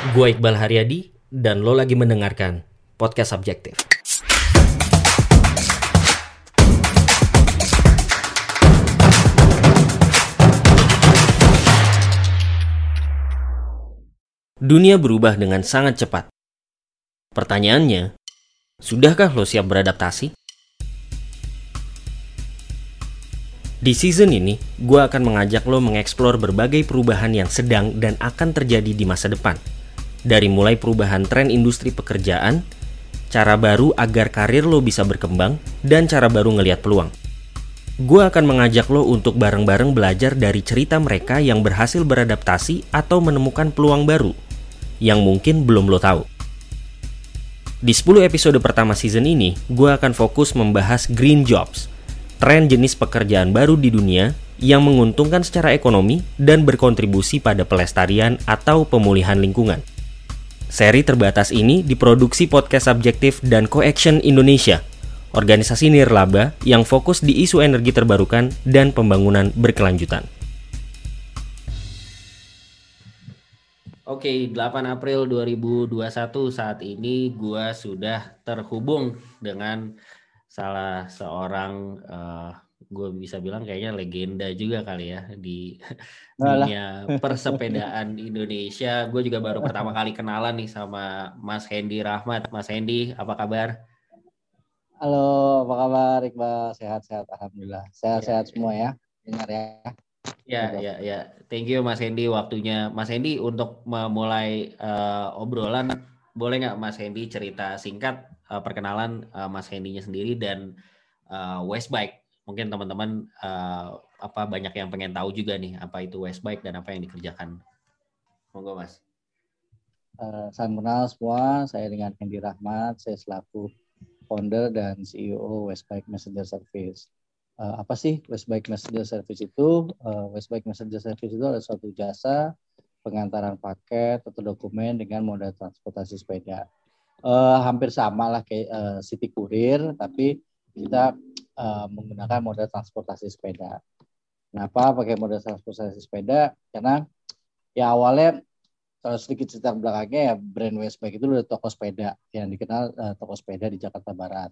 Gue Iqbal Haryadi dan lo lagi mendengarkan podcast subjektif. Dunia berubah dengan sangat cepat. Pertanyaannya, sudahkah lo siap beradaptasi? Di season ini, gue akan mengajak lo mengeksplor berbagai perubahan yang sedang dan akan terjadi di masa depan. Dari mulai perubahan tren industri pekerjaan, cara baru agar karir lo bisa berkembang, dan cara baru ngelihat peluang. Gue akan mengajak lo untuk bareng-bareng belajar dari cerita mereka yang berhasil beradaptasi atau menemukan peluang baru yang mungkin belum lo tahu. Di 10 episode pertama season ini, gue akan fokus membahas green jobs, tren jenis pekerjaan baru di dunia yang menguntungkan secara ekonomi dan berkontribusi pada pelestarian atau pemulihan lingkungan. Seri terbatas ini diproduksi podcast subjektif dan Coaction Indonesia, organisasi nirlaba yang fokus di isu energi terbarukan dan pembangunan berkelanjutan. Oke, 8 April 2021 saat ini gua sudah terhubung dengan salah seorang uh, gue bisa bilang kayaknya legenda juga kali ya di dunia persepedaan Indonesia. Gue juga baru pertama kali kenalan nih sama Mas Hendy Rahmat. Mas Hendy, apa kabar? Halo, apa kabar Iqbal? Sehat-sehat, alhamdulillah. Sehat-sehat ya, semua ya. Dengar ya. Ya, ya, ya. Thank you Mas Hendy waktunya. Mas Hendy untuk memulai uh, obrolan, boleh nggak Mas Hendy cerita singkat uh, perkenalan uh, Mas Hendy-nya sendiri dan uh, Westbike? Mungkin teman-teman uh, apa banyak yang pengen tahu juga nih apa itu Westbike dan apa yang dikerjakan. Monggo Mas. Uh, saya kenal semua, saya dengan Hendy Rahmat, saya selaku founder dan CEO Westbike Messenger Service uh, apa sih Westbike Messenger Service itu? Uh, Westbike Messenger Service itu adalah suatu jasa pengantaran paket atau dokumen dengan moda transportasi sepeda. Uh, hampir sama lah kayak uh, City Courier, tapi kita uh, menggunakan moda transportasi sepeda. Kenapa pakai moda transportasi sepeda? Karena ya awalnya kalau sedikit cerita belakangnya ya brand Westbike itu udah toko sepeda yang dikenal uh, toko sepeda di Jakarta Barat.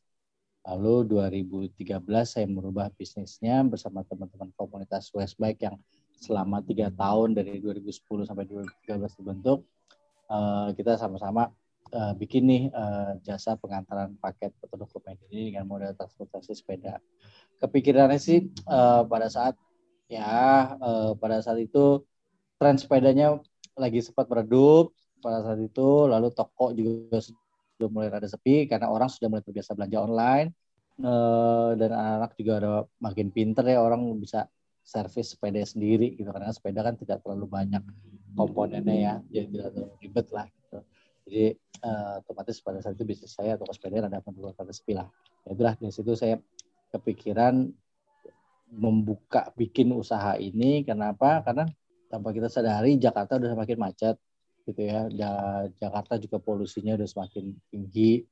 Lalu 2013 saya merubah bisnisnya bersama teman-teman komunitas Westbike yang selama tiga tahun dari 2010 sampai 2013 dibentuk. Uh, kita sama-sama uh, bikin nih uh, jasa pengantaran paket atau dokumen ini dengan model transportasi sepeda. Kepikirannya sih uh, pada saat ya uh, pada saat itu tren sepedanya lagi sempat meredup pada saat itu lalu toko juga sudah mulai rada sepi karena orang sudah mulai terbiasa belanja online uh, dan anak-anak juga ada makin pinter ya orang bisa servis sepeda sendiri gitu karena sepeda kan tidak terlalu banyak komponennya ya jadi tidak terlalu ribet lah. Jadi uh, otomatis pada saat itu bisnis saya atau sepeda ada rada sepi lah ya itulah dari situ saya kepikiran membuka bikin usaha ini kenapa karena tanpa kita sadari Jakarta udah semakin macet gitu ya. Dan Jakarta juga polusinya udah semakin tinggi.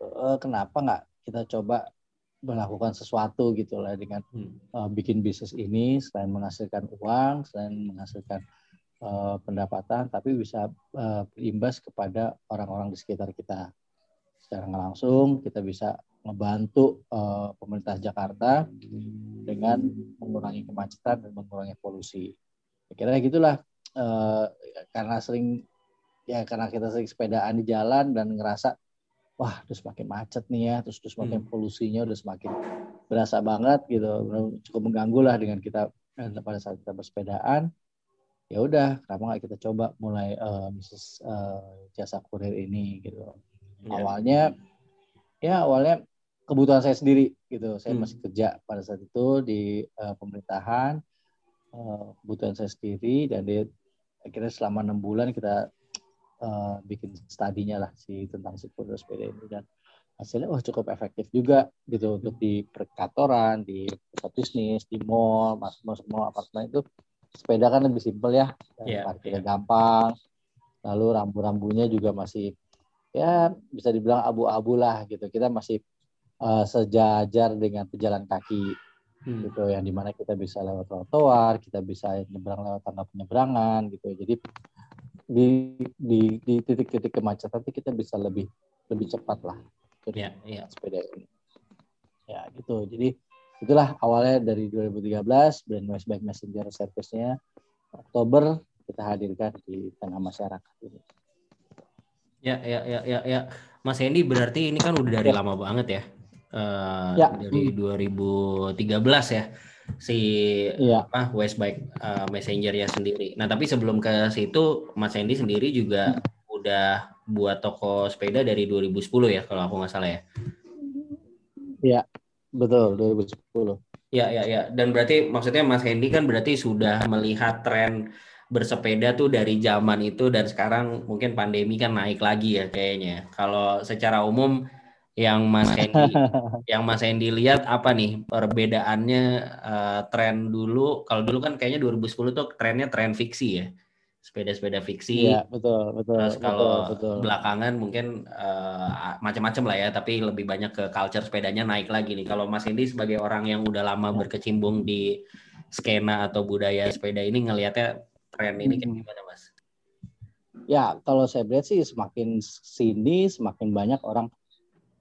Uh, kenapa nggak kita coba melakukan sesuatu gitu lah dengan hmm. uh, bikin bisnis ini selain menghasilkan uang, selain menghasilkan uh, pendapatan, tapi bisa uh, berimbas kepada orang-orang di sekitar kita. Secara langsung kita bisa membantu uh, pemerintah Jakarta dengan mengurangi kemacetan dan mengurangi polusi. Kira-kira gitulah uh, karena sering ya karena kita sering sepedaan di jalan dan ngerasa wah terus semakin macet nih ya terus terus semakin hmm. polusinya udah semakin berasa banget gitu cukup mengganggu lah dengan kita eh, pada saat kita bersepedaan ya udah kenapa nggak kita coba mulai uh, bisnis uh, jasa kurir ini gitu yeah. awalnya ya awalnya kebutuhan saya sendiri gitu saya hmm. masih kerja pada saat itu di uh, pemerintahan uh, kebutuhan saya sendiri dan dia akhirnya selama enam bulan kita uh, bikin studinya lah si tentang si kurir sepeda ini dan hasilnya wah cukup efektif juga gitu untuk di perkantoran, di pusat bisnis, di mall, masuk masuk mall apartemen itu sepeda kan lebih simpel ya, yeah, parkirnya yeah. gampang, lalu rambu-rambunya juga masih ya bisa dibilang abu-abu lah gitu. Kita masih uh, sejajar dengan pejalan kaki hmm. gitu yang di mana kita bisa lewat trotoar kita bisa nyebrang lewat tangga penyeberangan gitu jadi di di di titik-titik kemacetan itu kita bisa lebih lebih cepat lah ya, ya. sepeda ini ya gitu jadi itulah awalnya dari 2013 brand Westback Messenger service-nya Oktober kita hadirkan di tengah masyarakat ini. Ya, ya, ya, ya, ya. Mas Hendy berarti ini kan udah dari ya. lama banget ya. Uh, ya. Dari 2013 ya si ya. apa Westbike uh, Messenger ya sendiri. Nah, tapi sebelum ke situ Mas Hendy sendiri juga udah buat toko sepeda dari 2010 ya kalau aku nggak salah ya. Iya, betul 2010. Ya, ya, ya. Dan berarti maksudnya Mas Hendy kan berarti sudah melihat tren bersepeda tuh dari zaman itu dan sekarang mungkin pandemi kan naik lagi ya kayaknya. Kalau secara umum yang Mas Hendy yang Mas Hendy lihat apa nih perbedaannya uh, tren dulu? Kalau dulu kan kayaknya 2010 tuh trennya tren fiksi ya. Sepeda-sepeda fiksi. Iya, betul, betul. Terus kalau betul, betul. belakangan mungkin uh, macam-macam lah ya, tapi lebih banyak ke culture sepedanya naik lagi nih. Kalau Mas Hendy sebagai orang yang udah lama berkecimpung di skena atau budaya sepeda ini ngelihatnya tren ini kayak gimana mas? Ya kalau saya lihat sih semakin sini semakin banyak orang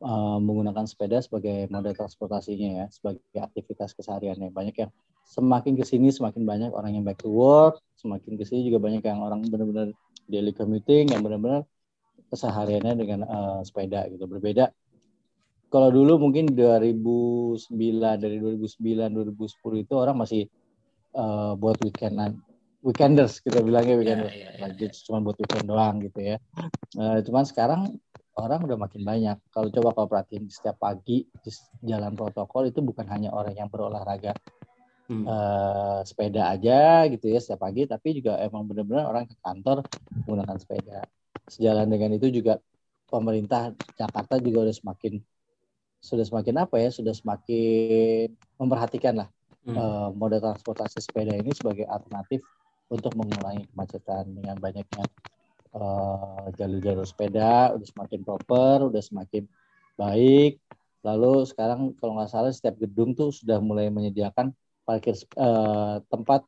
uh, menggunakan sepeda sebagai moda transportasinya ya sebagai aktivitas kesehariannya banyak yang semakin ke sini semakin banyak orang yang back to work. Semakin ke sini juga banyak yang orang benar-benar daily commuting yang benar-benar kesehariannya dengan uh, sepeda gitu. Berbeda. Kalau dulu mungkin 2009 dari 2009 2010 itu orang masih uh, buat weekendan. Weekenders kita bilangnya weekenders. Yeah, yeah, yeah, yeah. cuma buat weekend doang gitu ya. Uh, cuman sekarang orang udah makin banyak. Kalau coba kalau perhatiin setiap pagi di jalan protokol itu bukan hanya orang yang berolahraga hmm. uh, sepeda aja gitu ya setiap pagi tapi juga emang benar-benar orang ke kantor menggunakan sepeda sejalan dengan itu juga pemerintah Jakarta juga udah semakin sudah semakin apa ya sudah semakin memperhatikan lah hmm. uh, moda transportasi sepeda ini sebagai alternatif untuk mengurangi kemacetan dengan banyaknya eh, jalur-jalur sepeda udah semakin proper, udah semakin baik. Lalu sekarang kalau nggak salah setiap gedung tuh sudah mulai menyediakan parkir uh, tempat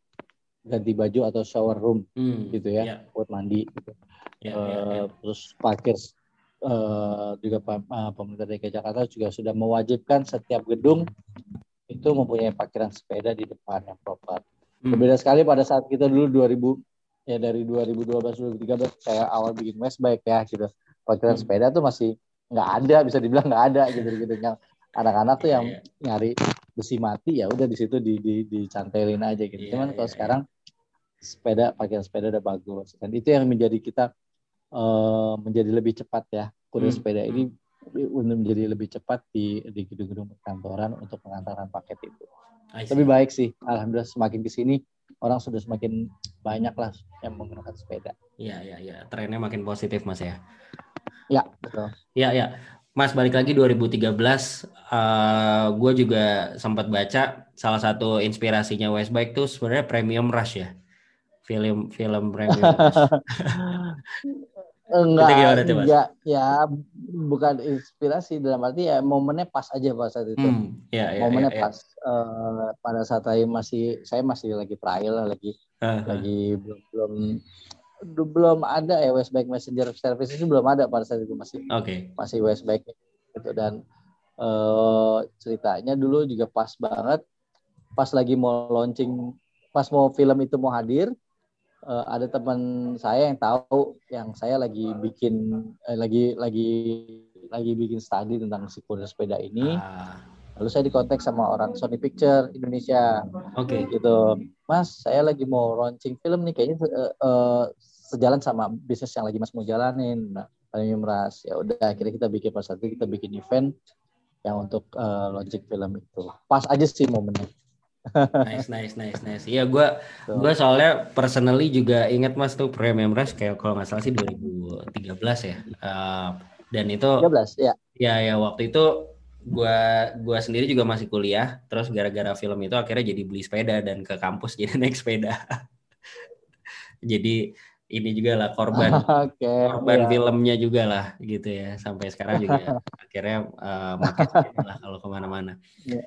ganti baju atau shower room hmm, gitu ya yeah. buat mandi gitu. Yeah, uh, yeah, yeah. Terus parkir uh, juga uh, pemerintah DKI Jakarta juga sudah mewajibkan setiap gedung itu mempunyai parkiran sepeda di depan yang proper. Hmm. Berbeda sekali pada saat kita dulu 2000 ya dari 2012 2013 saya awal bikin Westbike ya gitu. Parkiran hmm. sepeda tuh masih nggak ada bisa dibilang nggak ada gitu gitu yang anak-anak tuh yang yeah. nyari besi mati ya udah di situ di, di dicantelin aja gitu. Yeah, Cuman yeah, kalau yeah. sekarang sepeda parkiran sepeda udah bagus. Dan itu yang menjadi kita uh, menjadi lebih cepat ya kuda hmm. sepeda ini untuk menjadi lebih cepat di di gedung-gedung perkantoran untuk pengantaran paket itu. Lebih baik sih alhamdulillah semakin ke sini orang sudah semakin banyak lah yang menggunakan sepeda. Iya iya iya. Trennya makin positif mas ya? Ya betul. Iya iya Mas balik lagi 2013, uh, gue juga sempat baca salah satu inspirasinya Westbike tuh sebenarnya Premium Rush ya, film film Premium Rush. enggak itu ya ya bukan inspirasi dalam arti ya momennya pas aja pas saat itu hmm, ya, ya, momennya ya, ya. pas uh, pada saat saya masih saya masih lagi trial lagi uh -huh. lagi belum belum belum ada ya Westback Messenger Service itu belum ada pada saat itu masih okay. masih Westback gitu dan uh, ceritanya dulu juga pas banget pas lagi mau launching pas mau film itu mau hadir uh, ada teman saya yang tahu yang saya lagi bikin eh, lagi lagi lagi bikin studi tentang si sepeda ini. Ah. Lalu saya dikontak sama orang Sony Picture Indonesia. Oke. Okay. Gitu, Mas, saya lagi mau launching film nih, kayaknya uh, uh, sejalan sama bisnis yang lagi Mas mau jalanin. Nah, kami meras. Ya udah, akhirnya kita bikin pas satu kita bikin event yang untuk uh, launching film itu. Pas aja sih momennya nice nice nice nice iya gue gue soalnya personally juga inget mas tuh premium rush kayak kalau nggak salah sih 2013 ya uh, dan itu 13 ya ya ya waktu itu gue gua sendiri juga masih kuliah terus gara-gara film itu akhirnya jadi beli sepeda dan ke kampus jadi naik sepeda jadi ini juga lah korban okay, korban ya. filmnya juga lah gitu ya sampai sekarang juga akhirnya uh, makin lah kalau ke mana-mana yeah.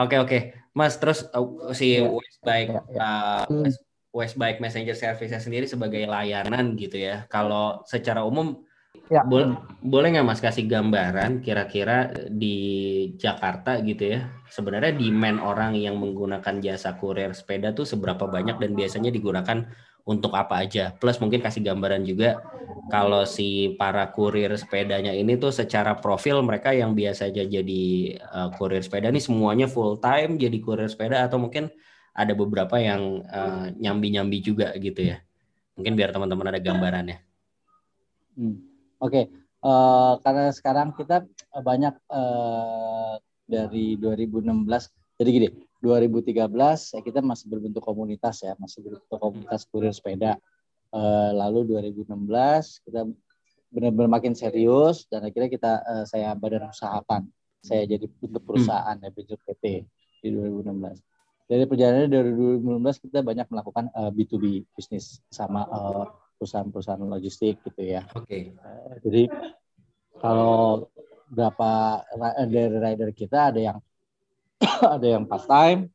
Oke oke, Mas terus uh, si ya. Westbike ya, ya. Uh, Westbike Messenger Service sendiri sebagai layanan gitu ya. Kalau secara umum Ya. Boleh, boleh nggak Mas kasih gambaran kira-kira di Jakarta gitu ya, sebenarnya demand orang yang menggunakan jasa kurir sepeda tuh seberapa banyak dan biasanya digunakan untuk apa aja? Plus mungkin kasih gambaran juga kalau si para kurir sepedanya ini tuh secara profil mereka yang biasa aja jadi uh, kurir sepeda ini semuanya full time jadi kurir sepeda atau mungkin ada beberapa yang uh, nyambi-nyambi juga gitu ya. Mungkin biar teman-teman ada gambarannya. Hmm. Oke, okay. uh, eh, karena sekarang kita banyak uh, dari 2016. Jadi gini, 2013 ya kita masih berbentuk komunitas ya, masih berbentuk komunitas kurir sepeda. Uh, lalu 2016 kita benar-benar makin serius dan akhirnya kita uh, saya badan usahakan. Saya jadi bentuk perusahaan hmm. ya bentuk PT di 2016. Dari perjalanan dari 2016 kita banyak melakukan uh, B2B bisnis sama uh, perusahaan-perusahaan logistik gitu ya. Oke. Okay. Uh, jadi kalau berapa dari rider kita ada yang ada yang part time,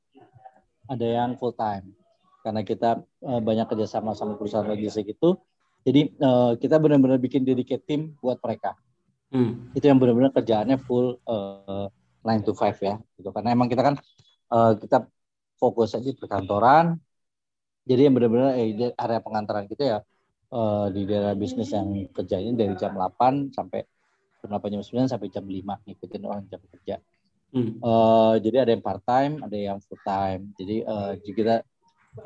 ada yang full time. Karena kita uh, banyak kerjasama sama perusahaan logistik itu, jadi uh, kita benar-benar bikin dedicate tim buat mereka. Hmm. Itu yang benar-benar kerjaannya full uh, 9 to 5 ya. Gitu. Karena emang kita kan uh, kita fokus aja di perkantoran. Jadi yang benar-benar eh, area pengantaran kita ya uh, di daerah bisnis yang kerjanya dari jam 8 sampai jam 8 jam 9 sampai jam 5 ngikutin orang jam kerja. Hmm. Uh, jadi ada yang part time, ada yang full time. Jadi uh, kita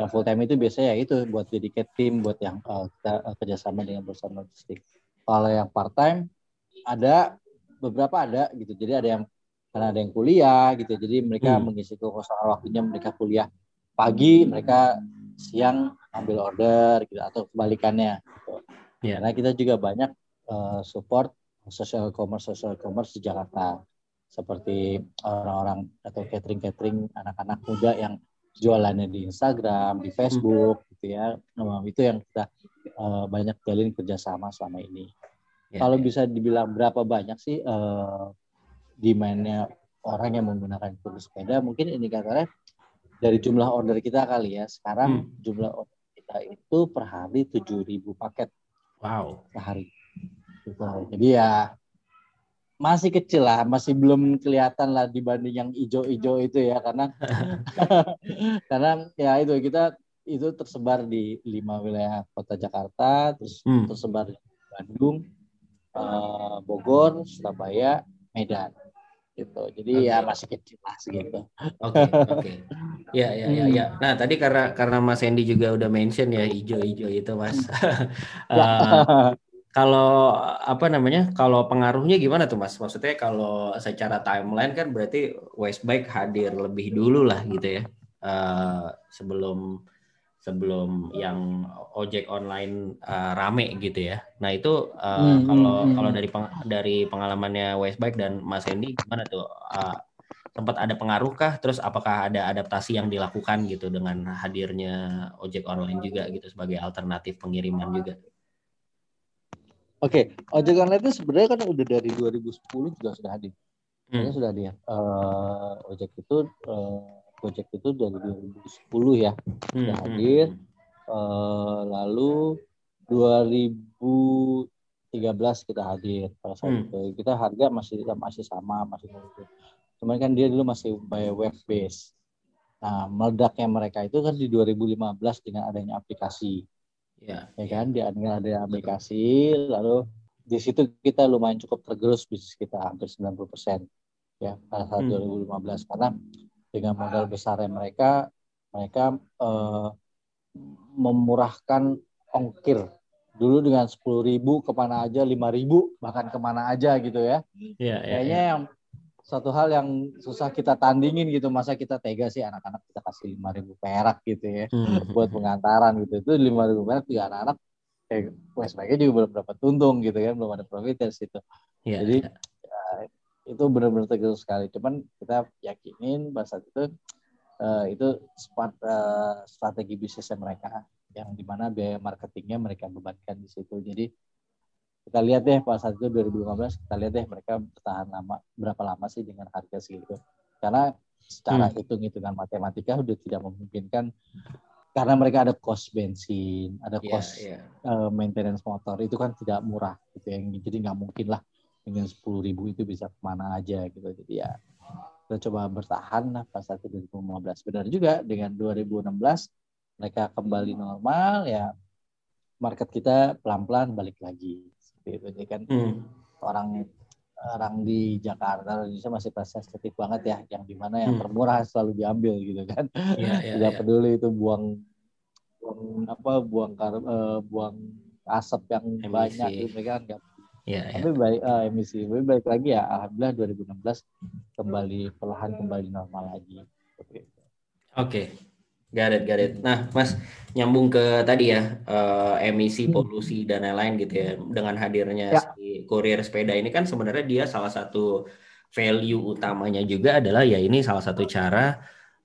yang full time itu biasanya ya itu buat dedicate tim, buat yang uh, kita uh, kerjasama dengan perusahaan logistik. Kalau yang part time ada beberapa ada gitu. Jadi ada yang karena ada yang kuliah gitu. Jadi mereka hmm. mengisi kekosongan waktunya mereka kuliah pagi, mereka siang ambil order gitu atau kebalikannya gitu. Yeah. Karena kita juga banyak uh, support social commerce social commerce di Jakarta seperti orang-orang atau catering-catering anak-anak muda yang jualannya di Instagram, di Facebook hmm. gitu ya. Nah, itu yang kita uh, banyak jalin kerjasama selama ini. Yeah, Kalau yeah. bisa dibilang berapa banyak sih uh, demandnya orang yang menggunakan kursi sepeda, mungkin indikatornya dari jumlah order kita kali ya. Sekarang hmm. jumlah order kita itu per hari 7.000 paket. Wow. Sehari. Gitu. Jadi ya masih kecil lah, masih belum kelihatan lah dibanding yang ijo-ijo itu ya karena karena ya itu kita itu tersebar di lima wilayah kota Jakarta, terus hmm. tersebar di Bandung, eh, Bogor, Surabaya, Medan gitu. Jadi okay. ya masih kecil lah segitu. Oke, oke. Ya, ya, ya, ya. Nah, tadi karena karena Mas Hendy juga udah mention ya hijau-hijau itu, Mas. uh, kalau apa namanya? Kalau pengaruhnya gimana tuh, Mas? Maksudnya kalau secara timeline kan berarti Westbike hadir lebih dulu lah gitu ya. Uh, sebelum sebelum yang ojek online uh, rame gitu ya. Nah itu uh, hmm, kalau hmm, kalau dari peng, dari pengalamannya Westbike dan Mas Hendy gimana tuh? Uh, sempat ada pengaruh kah? Terus apakah ada adaptasi yang dilakukan gitu dengan hadirnya ojek online juga gitu sebagai alternatif pengiriman juga? Oke, okay. ojek online itu sebenarnya kan udah dari 2010 juga sudah hadir. Hmm. sudah hadir. Uh, ojek itu uh, Gojek itu dari 2010 ya hmm, sudah hmm, hadir. Uh, lalu 2013 kita hadir pada saat hmm. itu. Kita harga masih masih sama, masih gitu. Cuman kan dia dulu masih by web base. Nah, meledaknya mereka itu kan di 2015 dengan adanya aplikasi. Ya, ya kan, dia dengan ada aplikasi, lalu di situ kita lumayan cukup tergerus bisnis kita hampir 90 persen ya pada saat hmm. 2015 karena dengan modal besarnya mereka mereka uh, memurahkan ongkir. Dulu dengan sepuluh ribu ke mana aja lima ribu bahkan ke mana aja gitu ya. Yeah, yeah, kayaknya yeah. yang satu hal yang susah kita tandingin gitu masa kita tega sih anak-anak kita kasih lima ribu perak gitu ya hmm. buat pengantaran gitu itu lima ribu perak juga anak-anak eh Westbike juga belum dapat untung gitu kan belum ada profit dari situ yeah, jadi yeah itu benar-benar tegas sekali. Cuman kita yakinin bahasa itu uh, itu smart, uh, strategi bisnisnya mereka yang di mana biaya marketingnya mereka bebankan di situ. Jadi kita lihat deh pada saat itu 2015 kita lihat deh mereka bertahan lama berapa lama sih dengan harga segitu. Karena secara hmm. hitung hitungan matematika udah tidak memungkinkan karena mereka ada cost bensin, ada yeah, cost yeah. Uh, maintenance motor itu kan tidak murah gitu ya. Jadi nggak mungkin lah dengan sepuluh ribu itu bisa ke mana aja gitu. Jadi ya kita coba bertahan lah pas saat 2015. Benar juga dengan 2016 mereka kembali normal ya market kita pelan-pelan balik lagi seperti itu. Jadi kan hmm. orang orang di Jakarta Indonesia masih sensitif banget ya yang di mana yang hmm. termurah selalu diambil gitu kan yeah, yeah, tidak yeah. peduli itu buang buang apa buang kar uh, buang asap yang emisi. banyak itu mereka kan nggak ya, tapi ya. baik uh, emisi tapi balik lagi ya alhamdulillah 2016 kembali perlahan kembali normal lagi oke okay. Got it. Nah, Mas, nyambung ke tadi ya, uh, emisi, hmm. polusi, dan lain-lain gitu ya. Dengan hadirnya ya. si kurir sepeda ini kan sebenarnya dia salah satu value utamanya juga adalah ya ini salah satu cara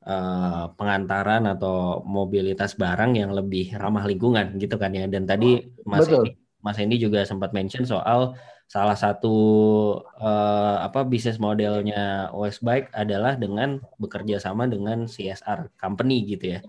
uh, pengantaran atau mobilitas barang yang lebih ramah lingkungan gitu kan ya. Dan tadi Mas Betul. Mas Endi juga sempat mention soal salah satu uh, apa bisnis modelnya Westbike adalah dengan bekerja sama dengan CSR company gitu ya.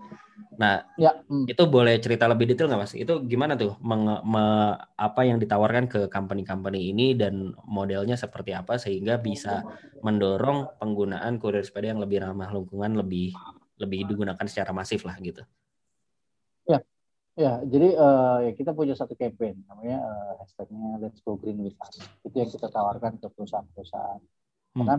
Nah, ya. Hmm. itu boleh cerita lebih detail nggak mas? Itu gimana tuh meng, me, apa yang ditawarkan ke company-company ini dan modelnya seperti apa sehingga bisa mendorong penggunaan kurir sepeda yang lebih ramah lingkungan lebih lebih digunakan secara masif lah gitu. Ya. Jadi uh, ya kita punya satu campaign namanya uh, hashtagnya Let's Go Green with Us. Itu yang kita tawarkan ke perusahaan-perusahaan. Hmm. Karena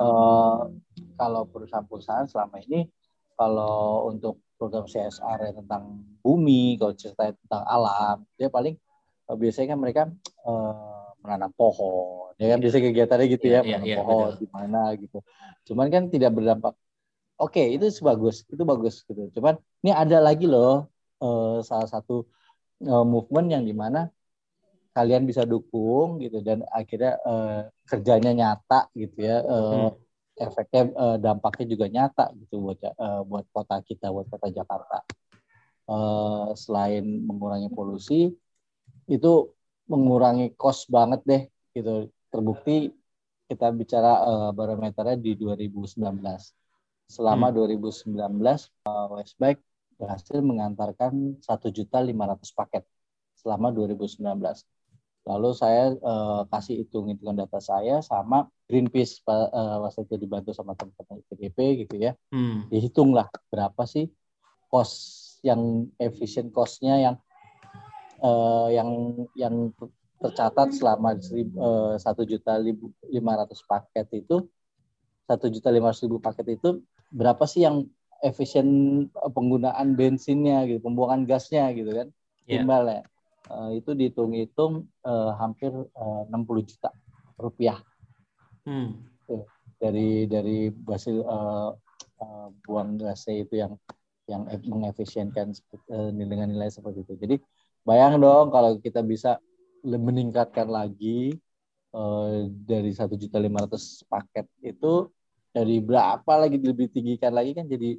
uh, kalau perusahaan-perusahaan selama ini kalau untuk program CSR ya tentang bumi, kalau cerita tentang alam, dia paling uh, biasanya kan mereka uh, menanam pohon, ya kan biasa kegiatannya gitu ya, yeah, menanam yeah, pohon di mana gitu. Cuman kan tidak berdampak. Oke, okay, itu bagus, itu bagus gitu. Cuman ini ada lagi loh uh, salah satu uh, movement yang di mana kalian bisa dukung gitu dan akhirnya uh, kerjanya nyata gitu ya. Uh, hmm efeknya uh, dampaknya juga nyata gitu buat uh, buat kota kita buat kota Jakarta uh, selain mengurangi polusi itu mengurangi cost banget deh gitu terbukti kita bicara uh, barometernya di 2019 selama hmm. 2019 uh, Westbike berhasil mengantarkan satu juta lima ratus paket selama 2019 lalu saya uh, kasih hitung-hitungan data saya sama Greenpeace uh, waktu itu dibantu sama teman-teman IPDP gitu ya. Hmm. Dihitunglah berapa sih cost yang efisien costnya yang uh, yang yang tercatat selama eh, satu juta lima ratus paket itu satu juta lima ratus ribu paket itu berapa sih yang efisien penggunaan bensinnya gitu pembuangan gasnya gitu kan yeah. timbalnya uh, itu dihitung-hitung uh, hampir uh, 60 juta rupiah hmm. dari dari hasil uh, uh, buang gasnya itu yang yang mengefisienkan uh, dengan nilai seperti itu. Jadi bayang dong kalau kita bisa meningkatkan lagi uh, dari satu juta lima ratus paket itu dari berapa lagi lebih tinggikan lagi kan jadi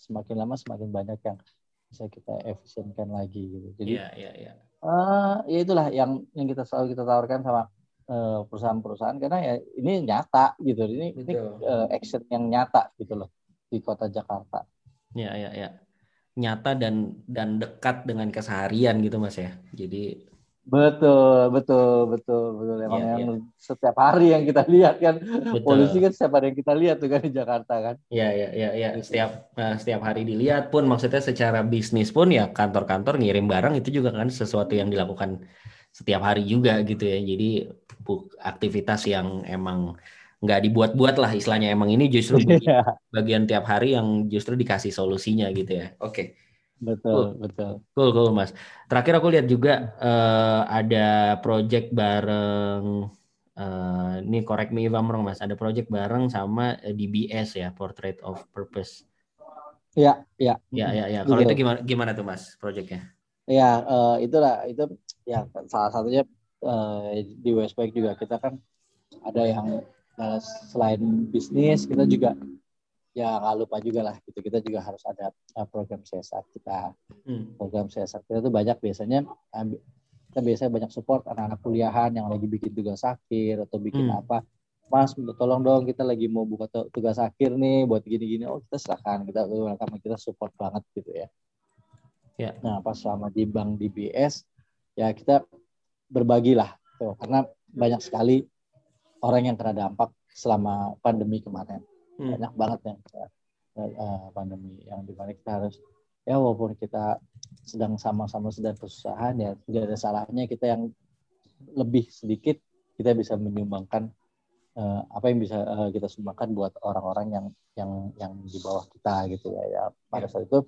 semakin lama semakin banyak yang bisa kita efisienkan lagi gitu. Jadi yeah, yeah, yeah. Uh, ya itulah yang yang kita selalu kita tawarkan sama Eh, perusahaan-perusahaan karena ya ini nyata gitu ini Betul. ini uh, action yang nyata gitu loh di kota Jakarta. Ya ya ya nyata dan dan dekat dengan keseharian gitu mas ya jadi betul betul betul betul. Emang ya, yang ya. setiap hari yang kita lihat kan. Betul. polisi kan setiap hari yang kita lihat tuh kan di Jakarta kan. Ya ya ya ya setiap uh, setiap hari dilihat pun maksudnya secara bisnis pun ya kantor-kantor ngirim barang itu juga kan sesuatu yang dilakukan setiap hari juga gitu ya. Jadi aktivitas yang emang nggak dibuat-buat lah istilahnya. Emang ini justru bagian, bagian tiap hari yang justru dikasih solusinya gitu ya. Oke. okay. Betul cool. betul. Cool cool mas. Terakhir aku lihat juga uh, ada project bareng uh, ini correct me if I'm wrong mas. Ada project bareng sama DBS ya Portrait of Purpose. Ya ya. Ya ya ya. Kalau itu gimana gimana tuh mas projectnya? Ya uh, itulah itu ya salah satunya uh, di Westbank juga. Kita kan ada yang uh, selain bisnis kita juga ya nggak lupa juga lah gitu. Kita juga harus ada uh, program CSR kita. Hmm. program CSR kita tuh banyak biasanya kita biasanya banyak support anak-anak kuliahan yang lagi bikin tugas akhir atau bikin hmm. apa. Mas tolong dong kita lagi mau buka tugas akhir nih buat gini-gini. Oh kita silakan. Kita kita support banget gitu ya. Ya. Nah pas selama di bank DBS ya kita berbagilah tuh. Karena banyak sekali orang yang kena dampak selama pandemi kemarin hmm. banyak banget yang uh, pandemi yang di mana kita harus ya walaupun kita sedang sama-sama sedang kesusahan ya tidak ada salahnya kita yang lebih sedikit kita bisa menyumbangkan uh, apa yang bisa uh, kita sumbangkan buat orang-orang yang yang yang di bawah kita gitu ya. Ya pada saat itu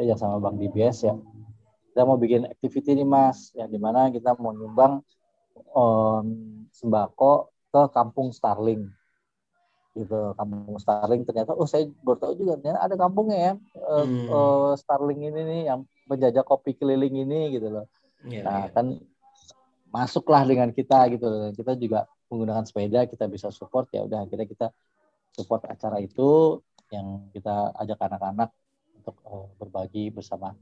ya sama Bang DBS ya. Kita mau bikin activity nih mas yang di mana kita mau nyumbang um, sembako ke kampung Starling gitu kampung Starling ternyata oh saya baru tahu juga ternyata ada kampungnya ya eh, hmm. uh, Starling ini nih yang penjajah kopi keliling ini gitu loh yeah, nah yeah. kan masuklah dengan kita gitu loh kita juga menggunakan sepeda kita bisa support ya udah akhirnya kita support acara itu yang kita ajak anak-anak untuk uh, berbagi bersama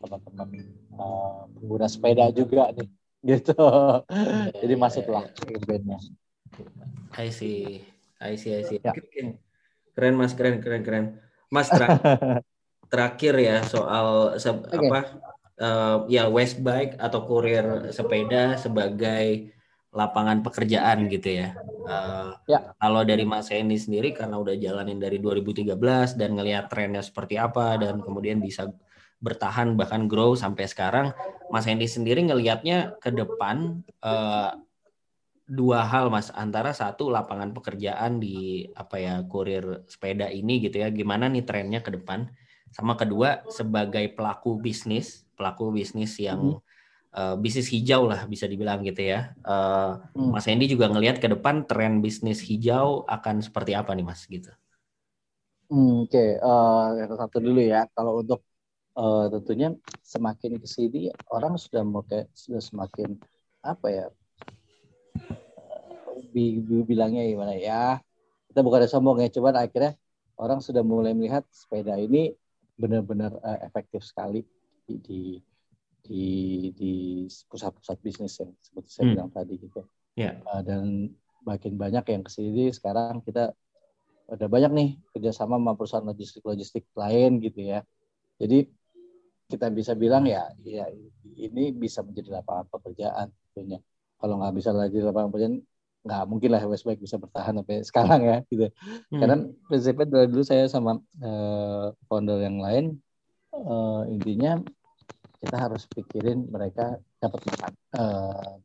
teman-teman uh, pengguna sepeda juga nih gitu yeah, jadi yeah, masuklah yeah, yeah. bandnya I see I see I see ya. keren mas keren keren keren mas ter terakhir ya soal se okay. apa uh, ya West Bike atau kurir sepeda sebagai lapangan pekerjaan gitu ya. Uh, ya. Kalau dari Mas Hendy sendiri karena udah jalanin dari 2013 dan ngelihat trennya seperti apa dan kemudian bisa bertahan bahkan grow sampai sekarang. Mas Hendy sendiri ngelihatnya ke depan uh, dua hal Mas antara satu lapangan pekerjaan di apa ya kurir sepeda ini gitu ya gimana nih trennya ke depan sama kedua sebagai pelaku bisnis pelaku bisnis yang hmm. uh, bisnis hijau lah bisa dibilang gitu ya uh, hmm. Mas Hendy juga ngelihat ke depan tren bisnis hijau akan seperti apa nih Mas gitu hmm, Oke, okay. uh, yang satu dulu ya. Kalau untuk uh, tentunya semakin ke sini orang sudah mulai sudah semakin apa ya bilangnya gimana ya kita bukan ada sombong ya cuman akhirnya orang sudah mulai melihat sepeda ini benar-benar uh, efektif sekali di di di, di pusat-pusat bisnis yang seperti saya hmm. bilang tadi gitu yeah. Ya. uh, dan makin banyak yang ke sini sekarang kita ada banyak nih kerjasama sama perusahaan logistik-logistik lain gitu ya jadi kita bisa bilang ya, ya ini bisa menjadi lapangan pekerjaan tentunya. Kalau nggak bisa lagi lapangan pekerjaan, nggak mungkin lah Westback bisa bertahan sampai sekarang ya gitu. Hmm. Karena prinsipnya dari dulu saya sama uh, founder yang lain uh, intinya kita harus pikirin mereka dapat makan. Uh,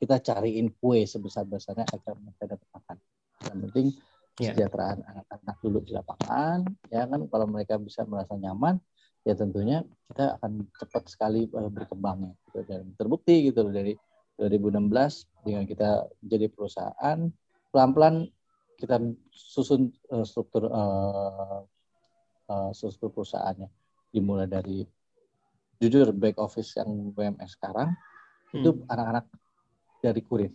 kita cariin kue sebesar besarnya agar mereka dapat makan. Yang penting yeah. kesejahteraan anak-anak dulu di lapangan, ya kan kalau mereka bisa merasa nyaman, ya tentunya kita akan cepat sekali berkembangnya gitu. dan terbukti gitu loh dari 2016 dengan kita jadi perusahaan pelan-pelan kita susun uh, struktur uh, uh, struktur perusahaannya. Dimulai dari jujur back office yang BMS sekarang hmm. itu anak-anak dari kurir.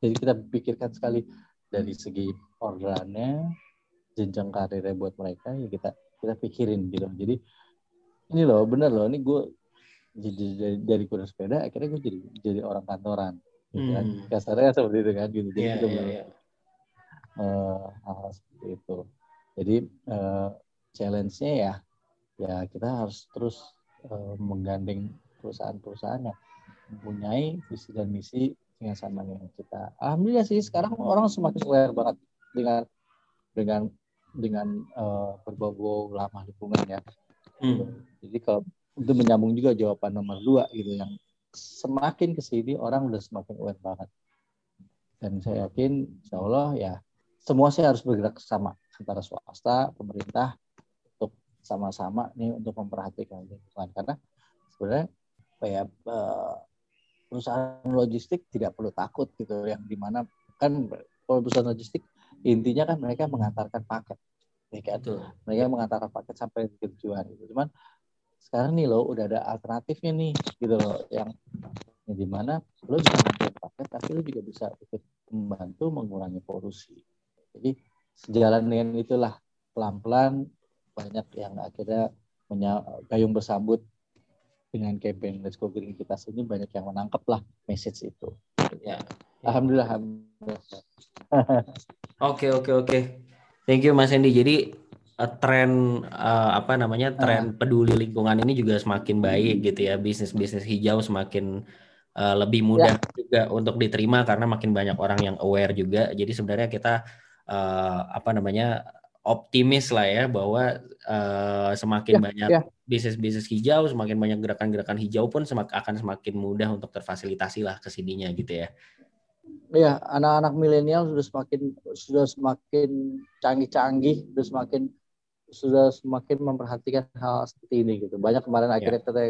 Jadi kita pikirkan sekali dari segi orderannya jenjang karirnya buat mereka ya kita kita pikirin gitu. Jadi ini loh bener loh ini gue jadi dari, dari kuda sepeda akhirnya gue jadi jadi orang kantoran gitu kan hmm. kasarnya seperti itu kan gitu jadi yeah, itu yeah, yeah. Uh, hal-hal seperti itu jadi uh, challenge-nya ya ya kita harus terus uh, menggandeng perusahaan-perusahaan yang mempunyai visi dan misi yang sama dengan kita alhamdulillah sih sekarang orang semakin aware banget dengan dengan dengan uh, berbau lama lingkungan ya Hmm. Jadi kalau itu menyambung juga jawaban nomor dua gitu yang semakin ke sini orang udah semakin aware banget. Dan saya yakin insya Allah ya semua sih harus bergerak sama antara swasta, pemerintah untuk sama-sama nih untuk memperhatikan lingkungan karena sebenarnya kayak eh, perusahaan logistik tidak perlu takut gitu yang di mana kan kalau perusahaan logistik intinya kan mereka mengantarkan paket ya kan Betul. mereka mengantarkan paket sampai ke tujuan gitu cuman sekarang nih lo udah ada alternatifnya nih gitu loh yang ya di mana lo bisa ngantar paket tapi lo juga bisa ikut membantu mengurangi polusi jadi sejalan dengan itulah pelan-pelan banyak yang akhirnya gayung bersambut dengan campaign Let's Go Green kita ini banyak yang menangkap lah message itu. Ya. Alhamdulillah. Oke oke oke. Thank you Mas Hendy. Jadi uh, tren uh, apa namanya tren uh. peduli lingkungan ini juga semakin baik gitu ya bisnis bisnis hijau semakin uh, lebih mudah ya. juga untuk diterima karena makin banyak orang yang aware juga jadi sebenarnya kita uh, apa namanya optimis lah ya bahwa uh, semakin ya, banyak ya. bisnis-bisnis hijau, semakin banyak gerakan-gerakan hijau pun semak akan semakin mudah untuk terfasilitasi lah ke sininya gitu ya. Iya, anak-anak milenial sudah semakin sudah semakin canggih-canggih, sudah semakin sudah semakin memperhatikan hal seperti ini gitu. Banyak kemarin ya. akhirnya kita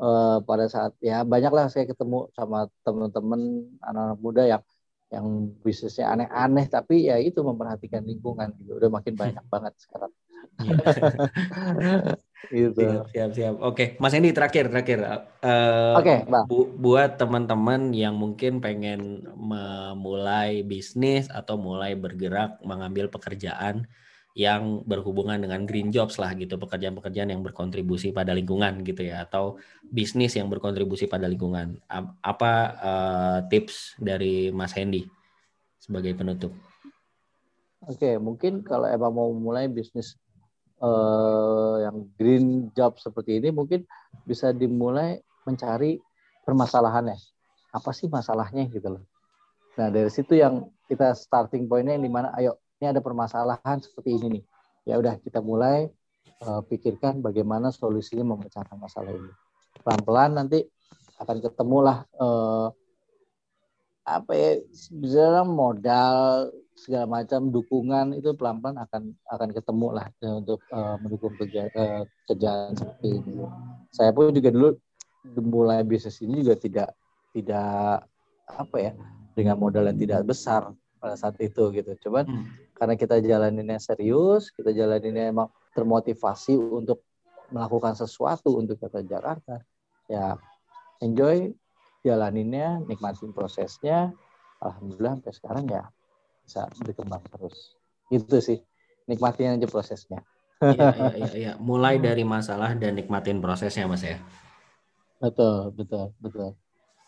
uh, pada saat ya banyaklah saya ketemu sama teman-teman anak-anak muda yang yang bisnisnya aneh-aneh tapi ya itu memperhatikan lingkungan gitu udah makin banyak banget sekarang gitu siap siap, siap. oke mas Hendy terakhir terakhir uh, oke okay, bu buat teman-teman yang mungkin pengen memulai bisnis atau mulai bergerak mengambil pekerjaan yang berhubungan dengan green jobs lah gitu pekerjaan-pekerjaan yang berkontribusi pada lingkungan gitu ya atau bisnis yang berkontribusi pada lingkungan apa uh, tips dari Mas Hendy sebagai penutup? Oke mungkin kalau emang mau mulai bisnis uh, yang green job seperti ini mungkin bisa dimulai mencari permasalahannya apa sih masalahnya gitu loh. Nah dari situ yang kita starting pointnya yang di mana ayo ini ada permasalahan seperti ini nih. Ya udah kita mulai uh, pikirkan bagaimana solusinya memecahkan masalah ini. Pelan-pelan nanti akan ketemulah uh, apa ya bisa modal segala macam dukungan itu pelan-pelan akan akan ketemu lah ya, untuk uh, mendukung kerja, uh, kerjaan seperti ini. Saya pun juga dulu mulai bisnis ini juga tidak tidak apa ya dengan modal yang tidak besar pada saat itu gitu. Cuman hmm karena kita jalaninnya serius, kita jalaninnya emang termotivasi untuk melakukan sesuatu untuk kota Jakarta. Ya, enjoy jalaninnya, nikmatin prosesnya. Alhamdulillah sampai sekarang ya bisa berkembang terus. Itu sih, nikmatin aja prosesnya. Iya, iya, iya, iya. Mulai dari masalah dan nikmatin prosesnya, Mas ya. Betul, betul, betul.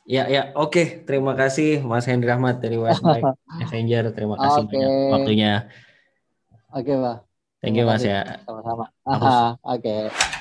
Ya, ya, oke. Okay. Terima kasih Mas Hendri Rahmat dari Westlife Messenger. Terima kasih okay. banyak waktunya. Oke, okay, Pak. Thank you, Mas ya. Sama-sama. Oke. Okay.